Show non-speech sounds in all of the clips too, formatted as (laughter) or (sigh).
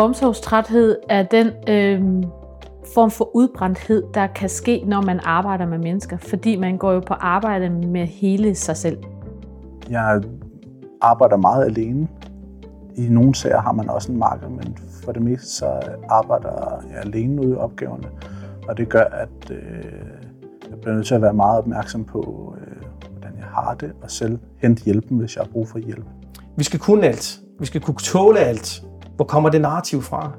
Omsorgstræthed er den øh, form for udbrændthed, der kan ske, når man arbejder med mennesker, fordi man går jo på arbejde med hele sig selv. Jeg arbejder meget alene. I nogle sager har man også en marker, men for det meste så arbejder jeg alene ude i opgaverne. Og det gør, at øh, jeg bliver nødt til at være meget opmærksom på, øh, hvordan jeg har det, og selv hente hjælpen, hvis jeg har brug for hjælp. Vi skal kunne alt. Vi skal kunne tåle alt. Hvor kommer det narrativ fra?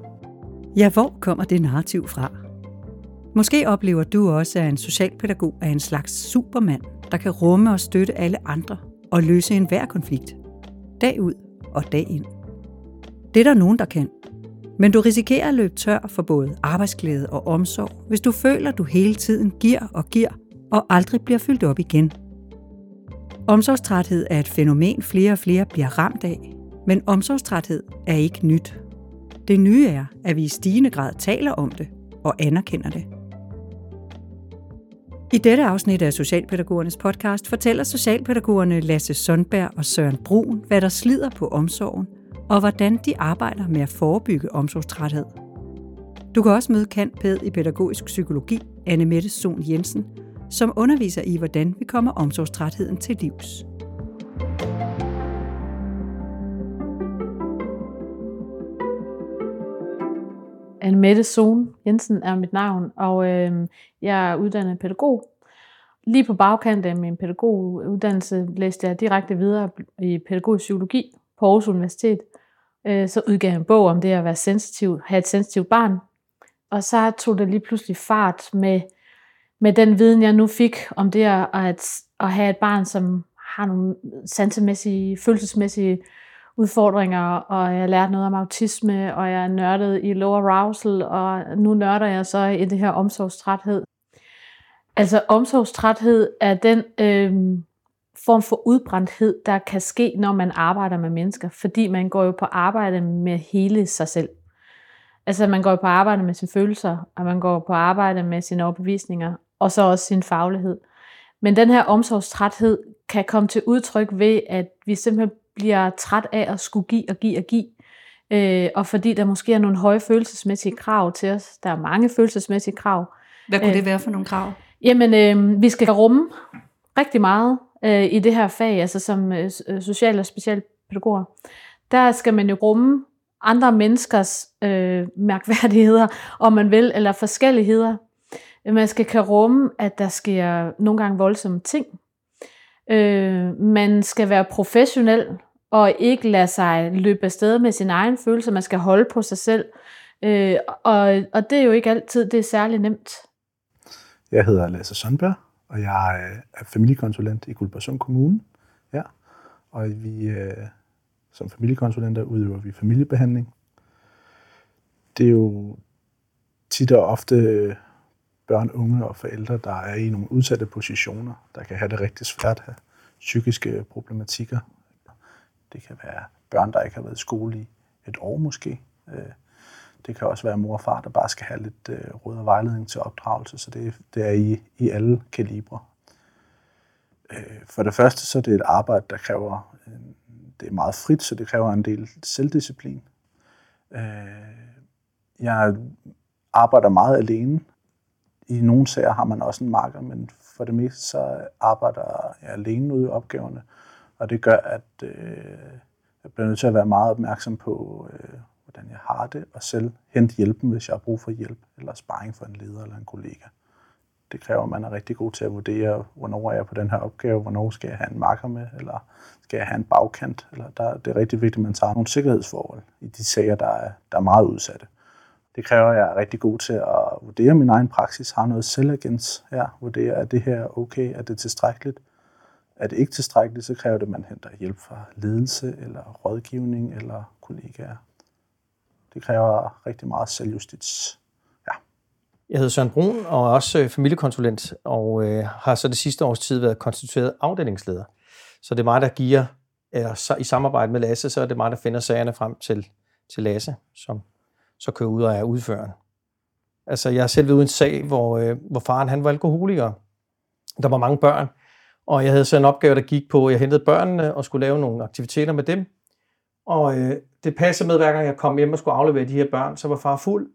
Ja, hvor kommer det narrativ fra? Måske oplever du også, at en socialpædagog er en slags supermand, der kan rumme og støtte alle andre og løse enhver konflikt. Dag ud og dag ind. Det er der nogen, der kan. Men du risikerer at løbe tør for både arbejdsglæde og omsorg, hvis du føler, du hele tiden giver og giver og aldrig bliver fyldt op igen. Omsorgstræthed er et fænomen, flere og flere bliver ramt af, men omsorgstræthed er ikke nyt. Det nye er, at vi i stigende grad taler om det og anerkender det. I dette afsnit af Socialpædagogernes podcast fortæller socialpædagogerne Lasse Sundberg og Søren Brun, hvad der slider på omsorgen, og hvordan de arbejder med at forebygge omsorgstræthed. Du kan også møde kantpæd i pædagogisk psykologi, Anne Mette Son Jensen, som underviser i, hvordan vi kommer omsorgstrætheden til livs. Anne Mette Sohn Jensen er mit navn, og øh, jeg er uddannet pædagog. Lige på bagkant af min pædagoguddannelse læste jeg direkte videre i pædagogisk psykologi på Aarhus Universitet. Øh, så udgav jeg en bog om det at være sensitiv, have et sensitivt barn. Og så tog det lige pludselig fart med, med den viden, jeg nu fik om det at, at, at have et barn, som har nogle sansemæssige, følelsesmæssige udfordringer, og jeg lærte noget om autisme, og jeg nørdede i low arousal, og nu nørder jeg så i det her omsorgstræthed. Altså omsorgstræthed er den øh, form for udbrændthed, der kan ske, når man arbejder med mennesker, fordi man går jo på arbejde med hele sig selv. Altså man går på arbejde med sine følelser, og man går på arbejde med sine overbevisninger, og så også sin faglighed. Men den her omsorgstræthed kan komme til udtryk ved, at vi simpelthen bliver træt af at skulle give og give og give. Øh, og fordi der måske er nogle høje følelsesmæssige krav til os. Der er mange følelsesmæssige krav. Hvad kunne øh, det være for nogle krav? Jamen, øh, vi skal rumme rigtig meget øh, i det her fag, altså som øh, social- og specialpædagoger. Der skal man jo rumme andre menneskers øh, mærkværdigheder, om man vil, eller forskelligheder. Man skal kan rumme, at der sker nogle gange voldsomme ting. Øh, man skal være professionel og ikke lade sig løbe afsted med sin egen følelse. Man skal holde på sig selv. Øh, og, og det er jo ikke altid, det er særlig nemt. Jeg hedder Lasse Sundberg, og jeg øh, er familiekonsulent i Guldborgsund Kommune. Ja. Og vi, øh, som familiekonsulenter udøver vi familiebehandling. Det er jo tit og ofte børn, unge og forældre, der er i nogle udsatte positioner, der kan have det rigtig svært at have psykiske problematikker. Det kan være børn, der ikke har været i skole i et år måske. Øh, det kan også være mor og far, der bare skal have lidt øh, råd og vejledning til opdragelse, så det, det er i, i alle kalibre. Øh, for det første så er det et arbejde, der kræver, det er meget frit, så det kræver en del selvdisciplin. Jeg arbejder meget alene, i nogle sager har man også en marker, men for det meste så arbejder jeg alene ude i opgaverne, og det gør, at øh, jeg bliver nødt til at være meget opmærksom på, øh, hvordan jeg har det, og selv hente hjælpen, hvis jeg har brug for hjælp, eller sparring for en leder eller en kollega. Det kræver, at man er rigtig god til at vurdere, hvornår er jeg på den her opgave, hvornår skal jeg have en marker med, eller skal jeg have en bagkant. Eller der, det er rigtig vigtigt, at man tager nogle sikkerhedsforhold i de sager, der er, der er meget udsatte. Det kræver, at jeg er rigtig god til at vurdere min egen praksis, har noget selvagens her, vurdere, er det her okay, er det tilstrækkeligt? Er det ikke tilstrækkeligt, så kræver det, at man henter hjælp fra ledelse, eller rådgivning, eller kollegaer. Det kræver rigtig meget selvjustits. Ja. Jeg hedder Søren Brun og er også øh, familiekonsulent, og øh, har så det sidste års tid været konstitueret afdelingsleder. Så det er mig, der giver, eller så, i samarbejde med Lasse, så er det mig, der finder sagerne frem til, til Lasse, som så kører ud og er udføreren. Altså, jeg har selv været ude en sag, hvor, øh, hvor faren han var alkoholiker. Der var mange børn, og jeg havde så en opgave, der gik på, at jeg hentede børnene og skulle lave nogle aktiviteter med dem. og øh, det passede med, hver gang jeg kom hjem og skulle aflevere de her børn, så var far fuld.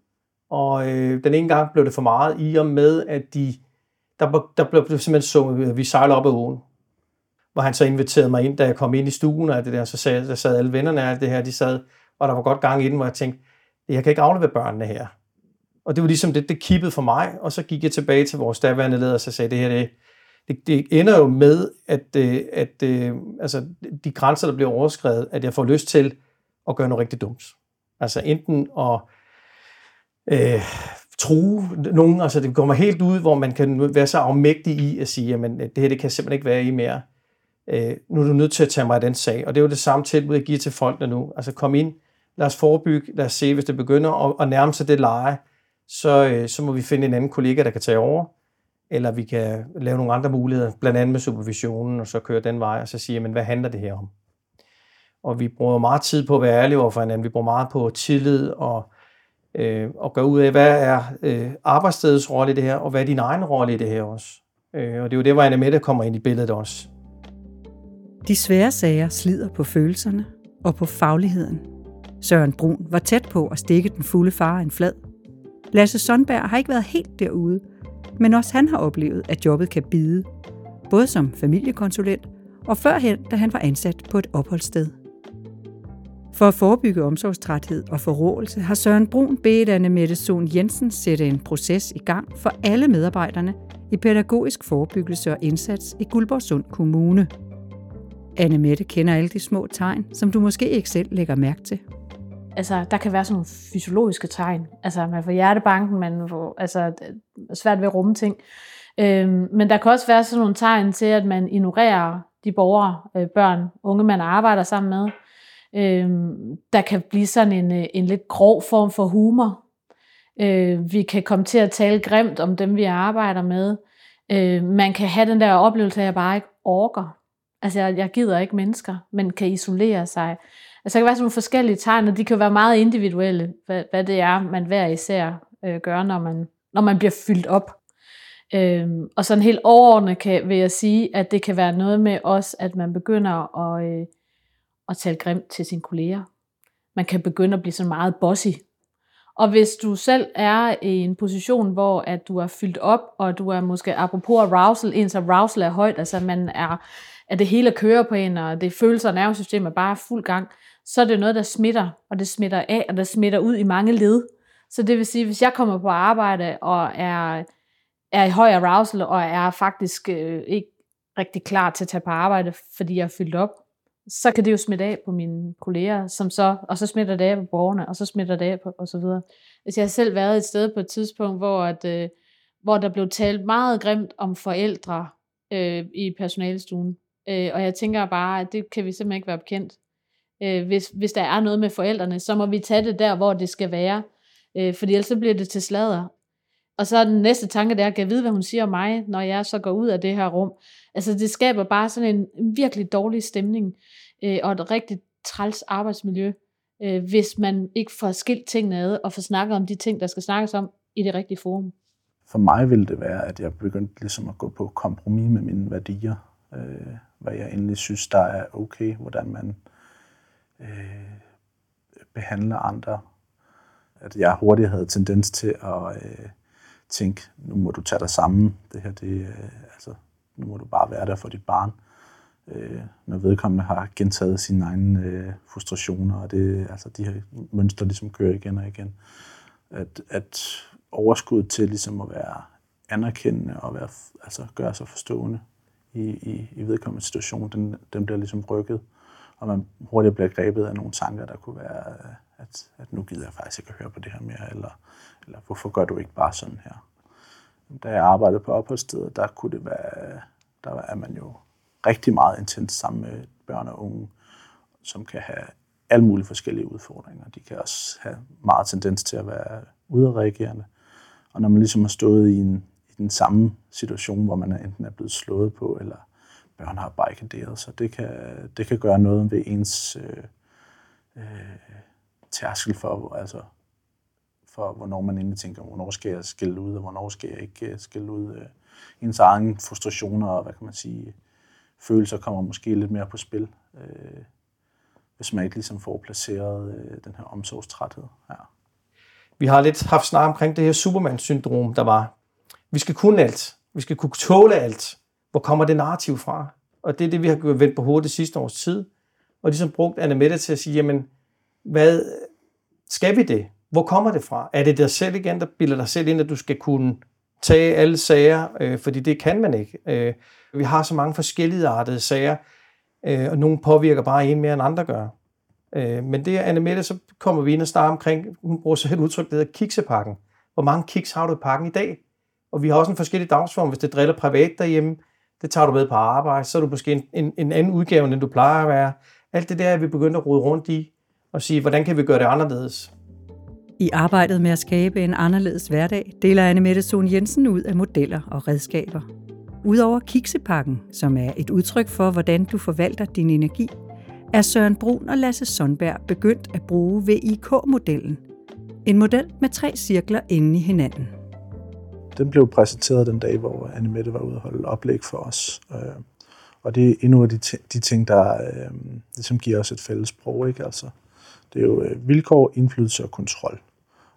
Og øh, den ene gang blev det for meget, i og med, at de, der, der blev simpelthen sunget, at vi sejler op ad åen. Hvor han så inviterede mig ind, da jeg kom ind i stuen, og det der, så sad, der sad alle vennerne af det her, de sad, og der var godt gang i den, hvor jeg tænkte, jeg kan ikke aflevere børnene her. Og det var ligesom det, det kippede for mig, og så gik jeg tilbage til vores daværende leder, og så sagde, det her, det, det, det ender jo med, at, øh, at, at altså, de grænser, der bliver overskrevet, at jeg får lyst til at gøre noget rigtig dumt. Altså enten at øh, true nogen, altså det kommer helt ud, hvor man kan være så afmægtig i at sige, jamen øh, det her det kan simpelthen ikke være i mere. Øh, nu er du nødt til at tage mig af den sag. Og det er jo det samme tilbud, jeg giver til folkene nu. Altså kom ind, lad os forebygge, lad os se, hvis det begynder at, at nærme sig det leje, så, øh, så må vi finde en anden kollega, der kan tage over, eller vi kan lave nogle andre muligheder, blandt andet med supervisionen, og så køre den vej, og så sige, men hvad handler det her om? Og vi bruger meget tid på at være ærlige over for hinanden. Vi bruger meget på tillid og, øh, og gøre ud af, hvad er øh, arbejdsstedets rolle i det her, og hvad er din egen rolle i det her også. Øh, og det er jo det, hvor Anne Mette kommer ind i billedet også. De svære sager slider på følelserne og på fagligheden. Søren Brun var tæt på at stikke den fulde far en flad. Lasse Sondberg har ikke været helt derude, men også han har oplevet, at jobbet kan bide. Både som familiekonsulent og førhen, da han var ansat på et opholdssted. For at forebygge omsorgstræthed og forrådelse har Søren Brun bedt Anne Mette Sohn Jensen sætte en proces i gang for alle medarbejderne i pædagogisk forebyggelse og indsats i Guldborgsund Kommune. Anne Mette kender alle de små tegn, som du måske ikke selv lægger mærke til. Altså, der kan være sådan nogle fysiologiske tegn. Altså, man får hjertebanken, man får altså, svært ved at rumme ting. Øhm, men der kan også være sådan nogle tegn til, at man ignorerer de borgere, øh, børn, unge, man arbejder sammen med. Øhm, der kan blive sådan en, øh, en lidt grov form for humor. Øh, vi kan komme til at tale grimt om dem, vi arbejder med. Øh, man kan have den der oplevelse af, at jeg bare ikke orker. Altså, jeg, jeg gider ikke mennesker, men kan isolere sig. Altså, der kan være sådan nogle forskellige tegn, og de kan være meget individuelle, hvad, hvad det er, man hver især øh, gør, når man, når man bliver fyldt op. Øhm, og sådan helt overordnet kan, vil jeg sige, at det kan være noget med også, at man begynder at, øh, at tale grimt til sine kolleger. Man kan begynde at blive sådan meget bossy. Og hvis du selv er i en position, hvor at du er fyldt op, og du er måske, apropos arousal, ens arousal er højt, altså man er, at det hele kører på en, og det følelser og nervesystem er bare fuld gang, så er det noget, der smitter, og det smitter af, og det smitter ud i mange led. Så det vil sige, hvis jeg kommer på arbejde og er, er i høj arousal, og er faktisk øh, ikke rigtig klar til at tage på arbejde, fordi jeg er fyldt op, så kan det jo smitte af på mine kolleger, som så, og så smitter det af på borgerne, og så smitter det af på, og så videre. Altså, jeg har selv været et sted på et tidspunkt, hvor, at, øh, hvor der blev talt meget grimt om forældre øh, i personalestuen. Øh, og jeg tænker bare, at det kan vi simpelthen ikke være bekendt. Øh, hvis, hvis der er noget med forældrene, så må vi tage det der, hvor det skal være. Øh, fordi ellers så bliver det til sladder. Og så er den næste tanke, der kan jeg vide, hvad hun siger om mig, når jeg så går ud af det her rum. Altså det skaber bare sådan en virkelig dårlig stemning, øh, og et rigtig træls arbejdsmiljø, øh, hvis man ikke får skilt tingene ad, og får snakket om de ting, der skal snakkes om i det rigtige forum. For mig ville det være, at jeg begyndte ligesom at gå på kompromis med mine værdier. Øh, hvad jeg endelig synes, der er okay, hvordan man øh, behandler andre. At jeg hurtigt havde tendens til at øh, tænke, nu må du tage dig sammen. Det her, det, øh, altså, nu må du bare være der for dit barn. Øh, når vedkommende har gentaget sine egne øh, frustrationer, og det, altså, de her mønstre ligesom kører igen og igen. At, at overskud til ligesom at være anerkendende og være, altså, gøre sig forstående i, i, i vedkommende situation, den, den bliver ligesom rykket og man hurtigt bliver grebet af nogle tanker, der kunne være, øh, at, at nu gider jeg faktisk ikke at høre på det her mere, eller, eller hvorfor gør du ikke bare sådan her? Da jeg arbejdede på opholdsstedet, der kunne det være, der er man jo rigtig meget intens sammen med børn og unge, som kan have alle mulige forskellige udfordringer. De kan også have meget tendens til at være udadreagerende. Og når man ligesom har stået i, en, den samme situation, hvor man enten er blevet slået på, eller børn har barrikaderet så det kan, det kan gøre noget ved ens øh, øh, tærskel for, altså, for, hvornår man egentlig tænker, hvornår skal jeg skille ud, og hvornår skal jeg ikke øh, skille ud. Øh, ens egen frustrationer og, hvad kan man sige, følelser kommer måske lidt mere på spil. Øh, hvis man ikke ligesom får placeret øh, den her omsorgstræthed. Ja. Vi har lidt haft snak omkring det her Superman-syndrom, der var. Vi skal kunne alt. Vi skal kunne tåle alt. Hvor kommer det narrativ fra? Og det er det, vi har vendt på hovedet det sidste års tid. Og ligesom brugt Anna Mette til at sige, jamen, hvad, skal vi det? Hvor kommer det fra? Er det dig selv igen, der bilder dig selv ind, at du skal kunne tage alle sager? Øh, fordi det kan man ikke. Øh, vi har så mange forskellige artede sager, øh, og nogle påvirker bare en mere end andre gør. Øh, men det er Anna Mette, så kommer vi ind og starter omkring, hun bruger så et udtryk, der hedder kiksepakken. Hvor mange kiks har du i pakken i dag? Og vi har også en forskellig dagsform. Hvis det driller privat derhjemme, det tager du med på arbejde, så er du måske en, en, en anden udgave, end du plejer at være. Alt det der er vi begyndt at rode rundt i og sige, hvordan kan vi gøre det anderledes? I arbejdet med at skabe en anderledes hverdag, deler Anne Mette Sohn Jensen ud af modeller og redskaber. Udover kiksepakken, som er et udtryk for, hvordan du forvalter din energi, er Søren Brun og Lasse Sonberg begyndt at bruge VIK-modellen. En model med tre cirkler inde i hinanden. Den blev præsenteret den dag, hvor Anne Mette var ude og holde oplæg for os. Øh, og det er endnu af de, de ting, der øh, ligesom giver os et fælles sprog. Ikke? Altså, det er jo øh, vilkår, indflydelse og kontrol.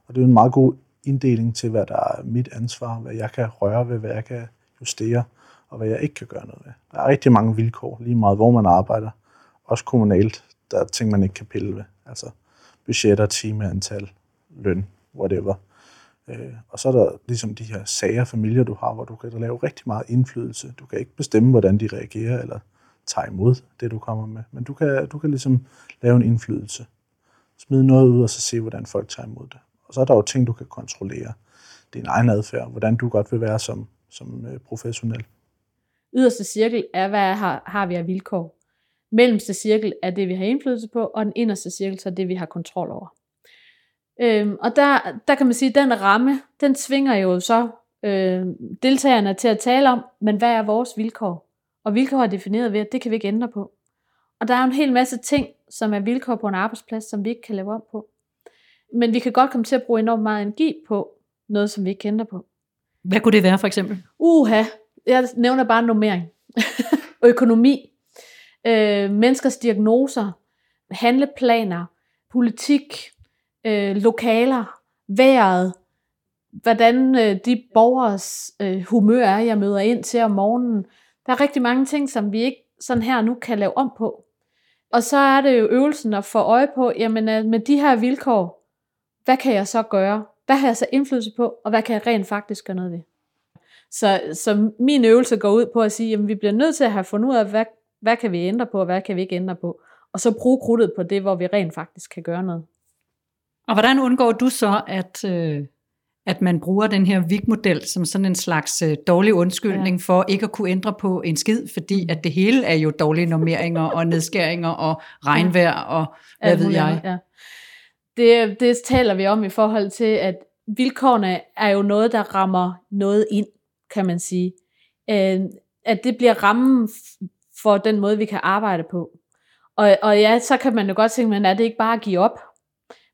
Og det er en meget god inddeling til, hvad der er mit ansvar, hvad jeg kan røre ved, hvad jeg kan justere, og hvad jeg ikke kan gøre noget ved. Der er rigtig mange vilkår, lige meget hvor man arbejder. Også kommunalt, der er ting, man ikke kan pille ved. Altså budgetter, timeantal, løn, whatever. Øh, og så er der ligesom de her sager, familier, du har, hvor du kan lave rigtig meget indflydelse. Du kan ikke bestemme, hvordan de reagerer eller tager imod det, du kommer med. Men du kan, du kan ligesom lave en indflydelse. Smide noget ud, og så se, hvordan folk tager imod det. Og så er der jo ting, du kan kontrollere. Din egen adfærd, hvordan du godt vil være som, som øh, professionel. Yderste cirkel er, hvad har, har vi af vilkår. Mellemste cirkel er det, vi har indflydelse på, og den inderste cirkel så er det, vi har kontrol over. Øhm, og der, der kan man sige, at den ramme, den svinger jo så øh, deltagerne til at tale om, men hvad er vores vilkår? Og vilkår er defineret ved, at det kan vi ikke ændre på. Og der er en hel masse ting, som er vilkår på en arbejdsplads, som vi ikke kan lave om på. Men vi kan godt komme til at bruge enormt meget energi på noget, som vi ikke kender på. Hvad kunne det være for eksempel? Uha, jeg nævner bare nummering. (laughs) Økonomi, øh, menneskers diagnoser, handleplaner, politik, øh, lokaler, vejret, hvordan øh, de borgers øh, humør er, jeg møder ind til om morgenen. Der er rigtig mange ting, som vi ikke sådan her nu kan lave om på. Og så er det jo øvelsen at få øje på, jamen øh, med de her vilkår, hvad kan jeg så gøre? Hvad har jeg så indflydelse på, og hvad kan jeg rent faktisk gøre noget ved? Så, så min øvelse går ud på at sige, jamen vi bliver nødt til at have fundet ud af, hvad, hvad kan vi ændre på, og hvad kan vi ikke ændre på. Og så bruge krudtet på det, hvor vi rent faktisk kan gøre noget. Og hvordan undgår du så, at, øh, at man bruger den her VIG-model som sådan en slags øh, dårlig undskyldning ja. for ikke at kunne ændre på en skid, fordi at det hele er jo dårlige normeringer og nedskæringer og regnvejr og hvad ved jeg. Ja. Det, det taler vi om i forhold til, at vilkårene er jo noget, der rammer noget ind, kan man sige. Øh, at det bliver rammen for den måde, vi kan arbejde på. Og, og ja, så kan man jo godt tænke, men er det ikke bare at give op?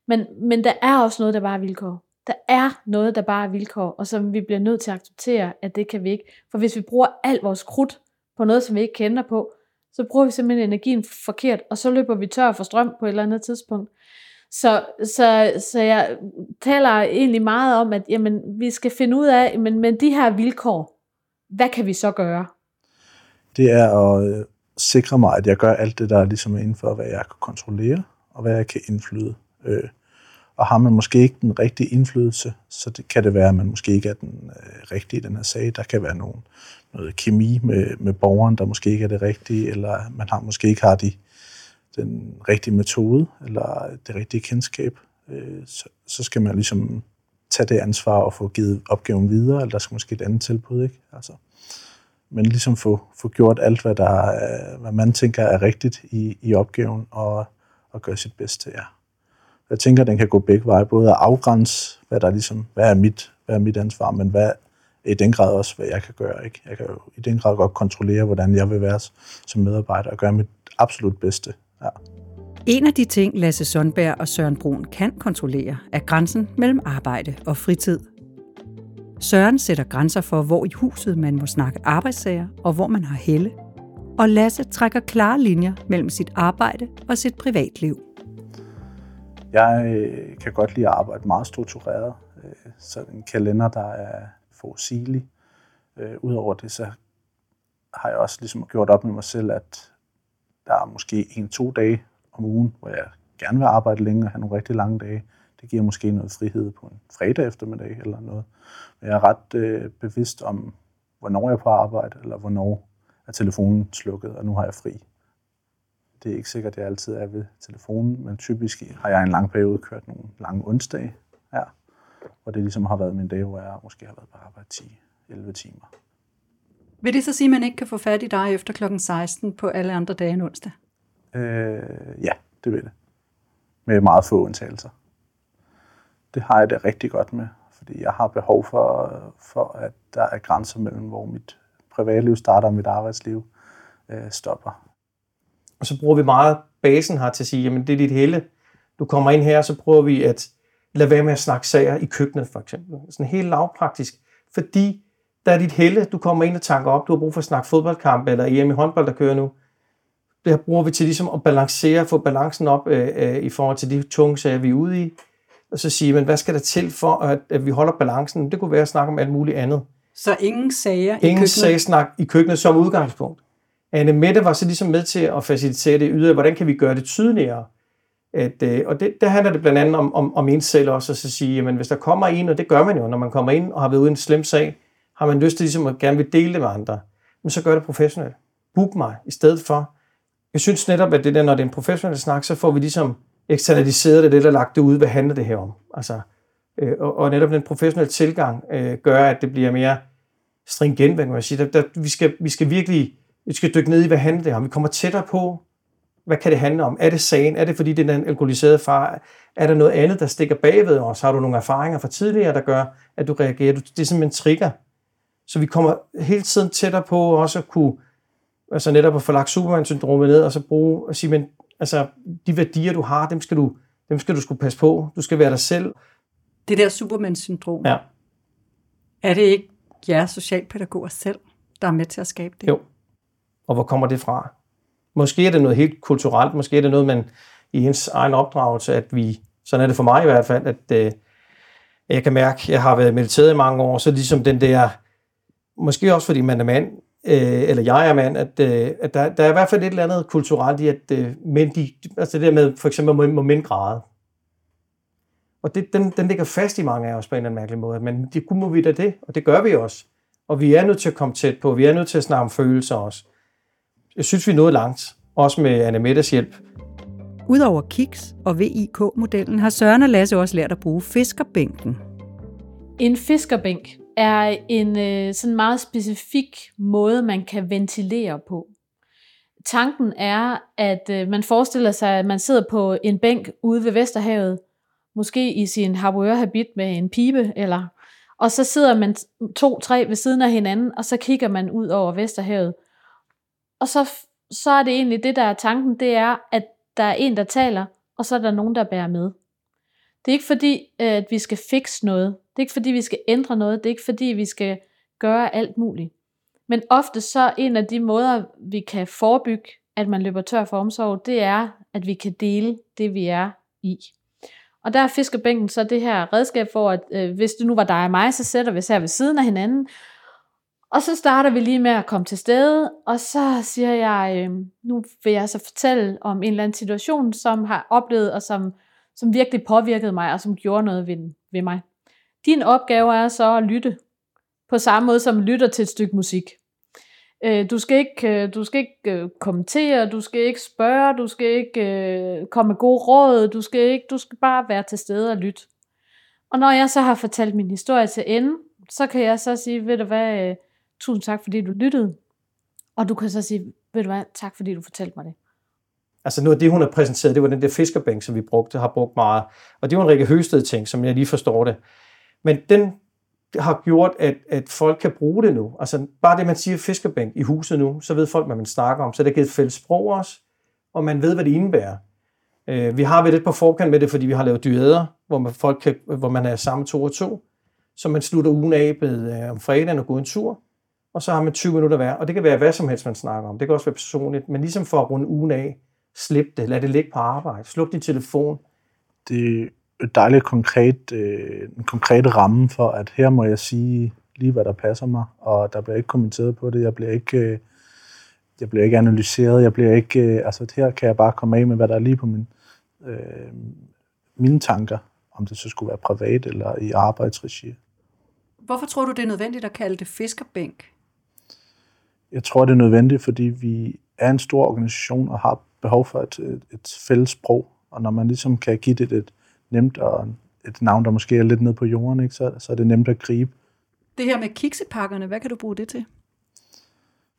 Men, men der er også noget, der bare er vilkår. Der er noget, der bare er vilkår, og som vi bliver nødt til at acceptere, at det kan vi ikke. For hvis vi bruger al vores krudt på noget, som vi ikke kender på, så bruger vi simpelthen energien forkert, og så løber vi tør for strøm på et eller andet tidspunkt. Så, så, så jeg taler egentlig meget om, at jamen, vi skal finde ud af, men men de her vilkår, hvad kan vi så gøre? Det er at øh, sikre mig, at jeg gør alt det, der er ligesom inden for, hvad jeg kan kontrollere, og hvad jeg kan indflyde. Øh, og har man måske ikke den rigtige indflydelse, så det, kan det være, at man måske ikke er den øh, rigtige i den her sag. Der kan være nogen, noget kemi med, med borgeren, der måske ikke er det rigtige, eller man har måske ikke har de, den rigtige metode, eller det rigtige kendskab. Øh, så, så skal man ligesom tage det ansvar og få givet opgaven videre, eller der skal måske et andet tilbud. Ikke? Altså, men ligesom få, få gjort alt, hvad, der er, hvad man tænker er rigtigt i, i opgaven, og, og gøre sit bedste. Ja. Jeg tænker, at den kan gå begge veje, både at afgrænse, hvad der ligesom, hvad er mit, hvad er mit ansvar, men hvad i den grad også, hvad jeg kan gøre. Ikke? Jeg kan jo i den grad godt kontrollere, hvordan jeg vil være som medarbejder, og gøre mit absolut bedste. Ja. En af de ting, Lasse Sundberg og Søren Brun kan kontrollere, er grænsen mellem arbejde og fritid. Søren sætter grænser for, hvor i huset man må snakke arbejdssager, og hvor man har helle. og Lasse trækker klare linjer mellem sit arbejde og sit privatliv. Jeg øh, kan godt lide at arbejde meget struktureret, øh, så en kalender, der er forudsigelig. Øh, Udover det, så har jeg også ligesom gjort op med mig selv, at der er måske en-to dage om ugen, hvor jeg gerne vil arbejde længe og have nogle rigtig lange dage. Det giver måske noget frihed på en fredag eftermiddag eller noget. Men jeg er ret øh, bevidst om, hvornår jeg er på arbejde, eller hvornår er telefonen slukket, og nu har jeg fri. Det er ikke sikkert, at jeg altid er ved telefonen, men typisk har jeg en lang periode kørt nogle lange onsdage her, hvor det ligesom har været min dag, hvor jeg måske har været på arbejde 10-11 timer. Vil det så sige, at man ikke kan få fat i dig efter kl. 16 på alle andre dage end onsdag? Øh, ja, det vil det. Med meget få undtagelser. Det har jeg det rigtig godt med, fordi jeg har behov for, for at der er grænser mellem, hvor mit privatliv starter og mit arbejdsliv øh, stopper. Og så bruger vi meget basen her til at sige, jamen det er dit helle. Du kommer ind her, så prøver vi at lade være med at snakke sager i køkkenet for eksempel. Sådan helt lavpraktisk. Fordi der er dit helle, du kommer ind og tanker op, du har brug for at snakke fodboldkamp eller EM i håndbold, der kører nu. Det her bruger vi til ligesom at balancere, få balancen op øh, øh, i forhold til de tunge sager, vi er ude i. Og så sige, men hvad skal der til for, at, at vi holder balancen? Det kunne være at snakke om alt muligt andet. Så ingen sager i Ingen køkkenet? sagsnak i køkkenet som udgangspunkt. Anne Mette var så ligesom med til at facilitere det yderligere. Hvordan kan vi gøre det tydeligere? At, øh, og det, der handler det blandt andet om, om, om en selv også, at så sige, jamen hvis der kommer en, og det gør man jo, når man kommer ind og har været ude i en slem sag, har man lyst til ligesom at gerne vil dele det med andre, men så gør det professionelt. Book mig i stedet for. Jeg synes netop, at det der, når det er en professionel snak, så får vi ligesom eksternaliseret det, der lagt det ud, hvad handler det her om? Altså, øh, og, og netop den professionelle tilgang øh, gør, at det bliver mere stringent, hvad kan man sige. Der, der, vi, skal, vi skal virkelig vi skal dykke ned i, hvad handler det om. Vi kommer tættere på, hvad kan det handle om? Er det sagen? Er det fordi, det er den alkoholiserede far? Er der noget andet, der stikker bagved os? Har du nogle erfaringer fra tidligere, der gør, at du reagerer? Det er simpelthen en trigger. Så vi kommer hele tiden tættere på også at kunne, altså netop at få lagt Superman-syndromet ned, og så bruge og sige, men altså, de værdier, du har, dem skal du, dem skal du skulle passe på. Du skal være dig selv. Det der Superman-syndrom, Ja. er det ikke jeres socialpædagoger selv, der er med til at skabe det? Jo. Og hvor kommer det fra? Måske er det noget helt kulturelt, måske er det noget, man i ens egen opdragelse, at vi, sådan er det for mig i hvert fald, at øh, jeg kan mærke, at jeg har været mediteret i mange år, så ligesom den der, måske også fordi man er mand, øh, eller jeg er mand, at, øh, at der, der er i hvert fald et eller andet kulturelt i, at øh, mænd, de, altså det der med, for eksempel må, må mænd græde. Og det, den, den ligger fast i mange af os på en eller anden mærkelig måde, men det kunne må vi da det, og det gør vi også. Og vi er nødt til at komme tæt på, vi er nødt til at snakke om følelser også. Jeg synes, vi nået langt, også med Anne Mettes hjælp. Udover KIKS og VIK-modellen har Søren og Lasse også lært at bruge fiskerbænken. En fiskerbænk er en øh, sådan meget specifik måde, man kan ventilere på. Tanken er, at øh, man forestiller sig, at man sidder på en bænk ude ved Vesterhavet, måske i sin habit med en pibe, eller og så sidder man to-tre ved siden af hinanden, og så kigger man ud over Vesterhavet. Og så, så er det egentlig det, der er tanken, det er, at der er en, der taler, og så er der nogen, der bærer med. Det er ikke fordi, øh, at vi skal fikse noget. Det er ikke fordi, vi skal ændre noget. Det er ikke fordi, vi skal gøre alt muligt. Men ofte så en af de måder, vi kan forebygge, at man løber tør for omsorg, det er, at vi kan dele det, vi er i. Og der er fiskerbænken så det her redskab for, at øh, hvis det nu var dig og mig, så sætter vi os her ved siden af hinanden, og så starter vi lige med at komme til stede, og så siger jeg, øh, nu vil jeg så fortælle om en eller anden situation, som har oplevet, og som, som virkelig påvirkede mig, og som gjorde noget ved, ved mig. Din opgave er så at lytte, på samme måde som lytter til et stykke musik. Øh, du skal ikke, øh, du skal ikke øh, kommentere, du skal ikke spørge, du skal ikke øh, komme med gode råd, du skal, ikke, du skal bare være til stede og lytte. Og når jeg så har fortalt min historie til ende, så kan jeg så sige, ved du hvad, øh, tusind tak fordi du lyttede. Og du kan så sige, ved du hvad, tak fordi du fortalte mig det. Altså noget af det, hun har præsenteret, det var den der fiskerbænk, som vi brugte, har brugt meget. Og det var en række Høsted ting, som jeg lige forstår det. Men den har gjort, at, at folk kan bruge det nu. Altså bare det, man siger fiskerbænk i huset nu, så ved folk, hvad man snakker om. Så det er givet fælles sprog også, og man ved, hvad det indebærer. Øh, vi har været lidt på forkant med det, fordi vi har lavet dyæder, hvor man, folk kan, hvor man er sammen to og to. Så man slutter ugen af med, øh, om fredagen og går en tur og så har man 20 minutter hver. Og det kan være hvad som helst, man snakker om. Det kan også være personligt, men ligesom for at runde ugen af, slip det, lad det ligge på arbejde, sluk din telefon. Det er et dejligt konkret, øh, en konkret ramme for, at her må jeg sige lige, hvad der passer mig, og der bliver ikke kommenteret på det, jeg bliver ikke, øh, jeg bliver ikke analyseret, jeg bliver ikke, øh, altså her kan jeg bare komme af med, hvad der er lige på min, øh, mine tanker, om det så skulle være privat eller i arbejdsregi. Hvorfor tror du, det er nødvendigt at kalde det fiskerbænk? Jeg tror, det er nødvendigt, fordi vi er en stor organisation og har behov for et, et, et fælles sprog. Og når man ligesom kan give det et nemt og et navn, der måske er lidt ned på jorden, ikke, så, så er det nemt at gribe. Det her med kiksepakkerne, hvad kan du bruge det til?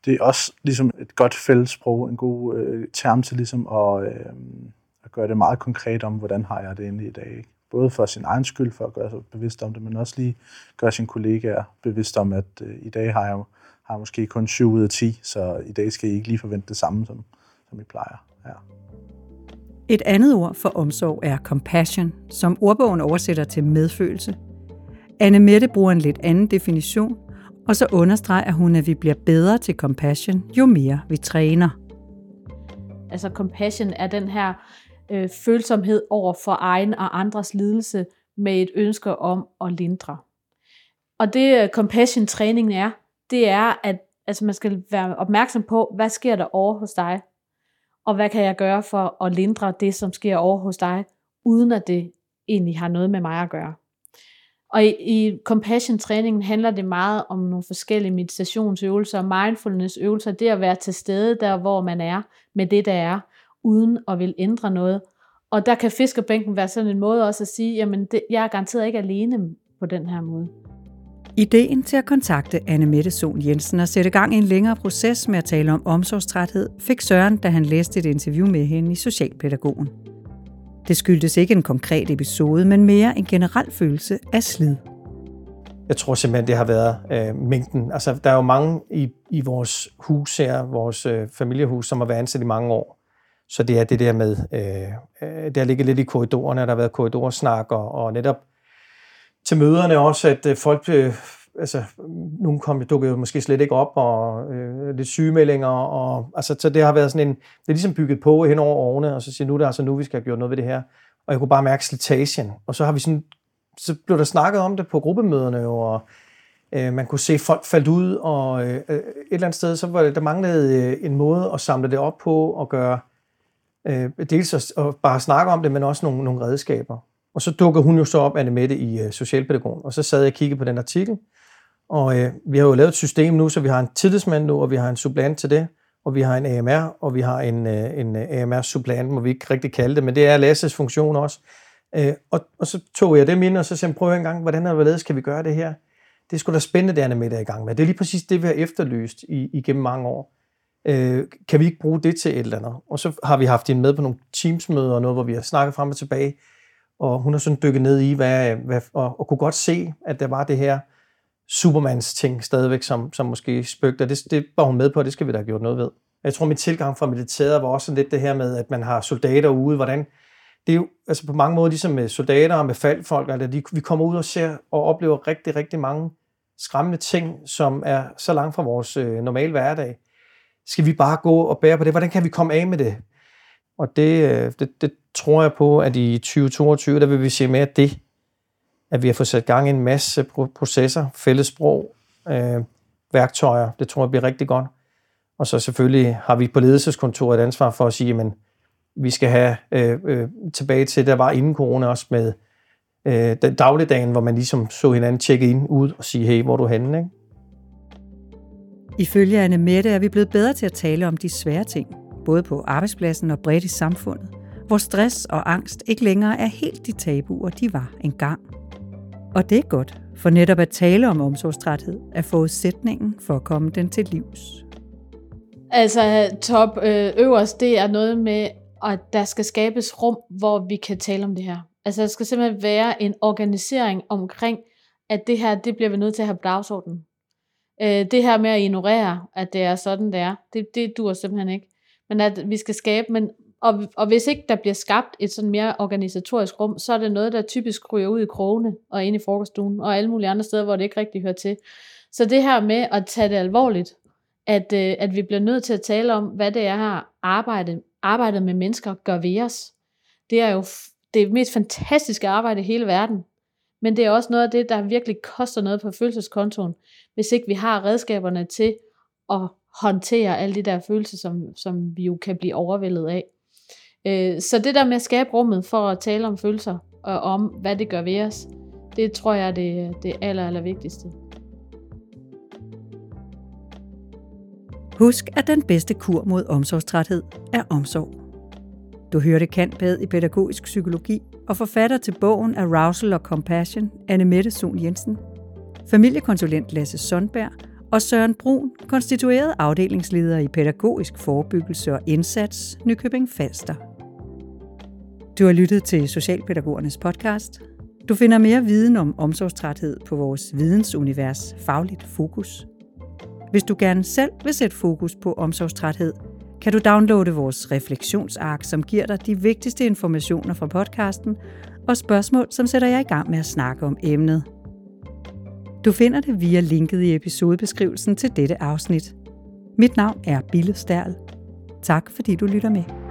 Det er også ligesom et godt fællessprog, en god øh, term til ligesom at, øh, at gøre det meget konkret om, hvordan har jeg det egentlig i dag. Ikke? Både for sin egen skyld, for at gøre sig bevidst om det, men også lige gøre sine kollegaer bevidst om, at øh, i dag har jeg, har måske kun 7 ud af 10, så i dag skal I ikke lige forvente det samme, som, som I plejer. Ja. Et andet ord for omsorg er compassion, som ordbogen oversætter til medfølelse. Anne Mette bruger en lidt anden definition, og så understreger hun, at vi bliver bedre til compassion, jo mere vi træner. Altså compassion er den her øh, følsomhed over for egen og andres lidelse med et ønske om at lindre. Og det øh, compassion-træningen er, det er, at altså man skal være opmærksom på, hvad sker der over hos dig, og hvad kan jeg gøre for at lindre det, som sker over hos dig, uden at det egentlig har noget med mig at gøre. Og i, i compassion-træningen handler det meget om nogle forskellige meditationsøvelser, mindfulness-øvelser, det at være til stede der, hvor man er, med det, der er, uden at vil ændre noget. Og der kan fiskerbænken være sådan en måde også at sige, jamen det, jeg er garanteret ikke alene på den her måde. Ideen til at kontakte Anne Mette Son Jensen og sætte gang i en længere proces med at tale om omsorgstræthed, fik Søren, da han læste et interview med hende i Socialpædagogen. Det skyldtes ikke en konkret episode, men mere en generel følelse af slid. Jeg tror simpelthen, det har været øh, mængden. Altså, der er jo mange i, i vores hus her, vores øh, familiehus, som har været ansat i mange år. Så det er det der med, øh, øh, det har ligget lidt i korridorerne, der har været korridorsnak, og, og netop til møderne også, at øh, folk, øh, altså, nogle kom, dukkede jo måske slet ikke op, og øh, lidt sygemeldinger, og altså, så det har været sådan en, det er ligesom bygget på hen over årene, og så siger nu er det altså nu, vi skal have gjort noget ved det her. Og jeg kunne bare mærke slitagen, og så har vi sådan, så blev der snakket om det på gruppemøderne, jo, og øh, man kunne se folk faldt ud, og øh, øh et eller andet sted, så var det, der manglede øh, en måde at samle det op på, og gøre, øh, dels at, at bare snakke om det, men også nogle, nogle redskaber. Og så dukker hun jo så op, Anne Mette, i uh, Socialpædagogen. Og så sad jeg og kiggede på den artikel. Og øh, vi har jo lavet et system nu, så vi har en tillidsmand nu, og vi har en supplant til det. Og vi har en AMR, og vi har en, øh, en øh, AMR-supplant, må vi ikke rigtig kalde det, men det er Lasses funktion også. Øh, og, og så tog jeg dem ind, og så sagde jeg, prøv en gang, hvordan er det, kan vi gøre det her? Det er sgu da spændende, det Anne Mette er i gang med. Det er lige præcis det, vi har efterlyst i, igennem mange år. Øh, kan vi ikke bruge det til et eller andet? Og så har vi haft hende med på nogle teamsmøder og noget, hvor vi har snakket frem og tilbage og hun har sådan dykket ned i, hvad, hvad, og, og kunne godt se, at der var det her Supermans ting stadigvæk, som, som måske spøgte, og det, det var hun med på, og det skal vi da have gjort noget ved. Jeg tror, min tilgang fra militæret var også lidt det her med, at man har soldater ude, hvordan det er jo altså på mange måder ligesom med soldater og med faldfolk, at de, vi kommer ud og ser og oplever rigtig, rigtig mange skræmmende ting, som er så langt fra vores øh, normale hverdag. Skal vi bare gå og bære på det? Hvordan kan vi komme af med det? Og det, øh, det, det tror jeg på, at i 2022, der vil vi se mere af det, at vi har fået sat gang i en masse processer, fælles sprog, øh, værktøjer. Det tror jeg bliver rigtig godt. Og så selvfølgelig har vi på ledelseskontoret et ansvar for at sige, at vi skal have øh, øh, tilbage til, der var inden corona også med øh, den dagligdagen, hvor man ligesom så hinanden tjekke ind ud og sige, hey, hvor er du henne? Ikke? Ifølge Anne Mette er vi blevet bedre til at tale om de svære ting, både på arbejdspladsen og bredt i samfundet, hvor stress og angst ikke længere er helt de tabuer, de var engang. Og det er godt, for netop at tale om omsorgstræthed er forudsætningen for at komme den til livs. Altså top øh, øverst, det er noget med, at der skal skabes rum, hvor vi kan tale om det her. Altså der skal simpelthen være en organisering omkring, at det her, det bliver vi nødt til at have på dagsordenen. Øh, det her med at ignorere, at det er sådan, det er, det, det dur simpelthen ikke men at vi skal skabe, men, og, og hvis ikke der bliver skabt et sådan mere organisatorisk rum, så er det noget, der typisk ryger ud i krogene og ind i frokoststuen og alle mulige andre steder, hvor det ikke rigtig hører til. Så det her med at tage det alvorligt, at, øh, at vi bliver nødt til at tale om, hvad det er her arbejde, arbejdet med mennesker gør ved os. Det er jo det mest fantastiske arbejde i hele verden. Men det er også noget af det, der virkelig koster noget på følelseskontoen, hvis ikke vi har redskaberne til at håndtere alle de der følelser, som, som vi jo kan blive overvældet af. Øh, så det der med at skabe rummet for at tale om følelser, og om hvad det gør ved os, det tror jeg er det, det aller, aller vigtigste. Husk, at den bedste kur mod omsorgstræthed er omsorg. Du hørte Kantbad i pædagogisk psykologi og forfatter til bogen Arousal og Compassion, Anne Mette Sohn Jensen, familiekonsulent Lasse Sundberg og Søren Brun, konstitueret afdelingsleder i pædagogisk forebyggelse og indsats, Nykøbing Falster. Du har lyttet til Socialpædagogernes podcast. Du finder mere viden om omsorgstræthed på vores vidensunivers Fagligt Fokus. Hvis du gerne selv vil sætte fokus på omsorgstræthed, kan du downloade vores refleksionsark, som giver dig de vigtigste informationer fra podcasten og spørgsmål, som sætter jer i gang med at snakke om emnet. Du finder det via linket i episodebeskrivelsen til dette afsnit. Mit navn er Bille Stærl. Tak fordi du lytter med.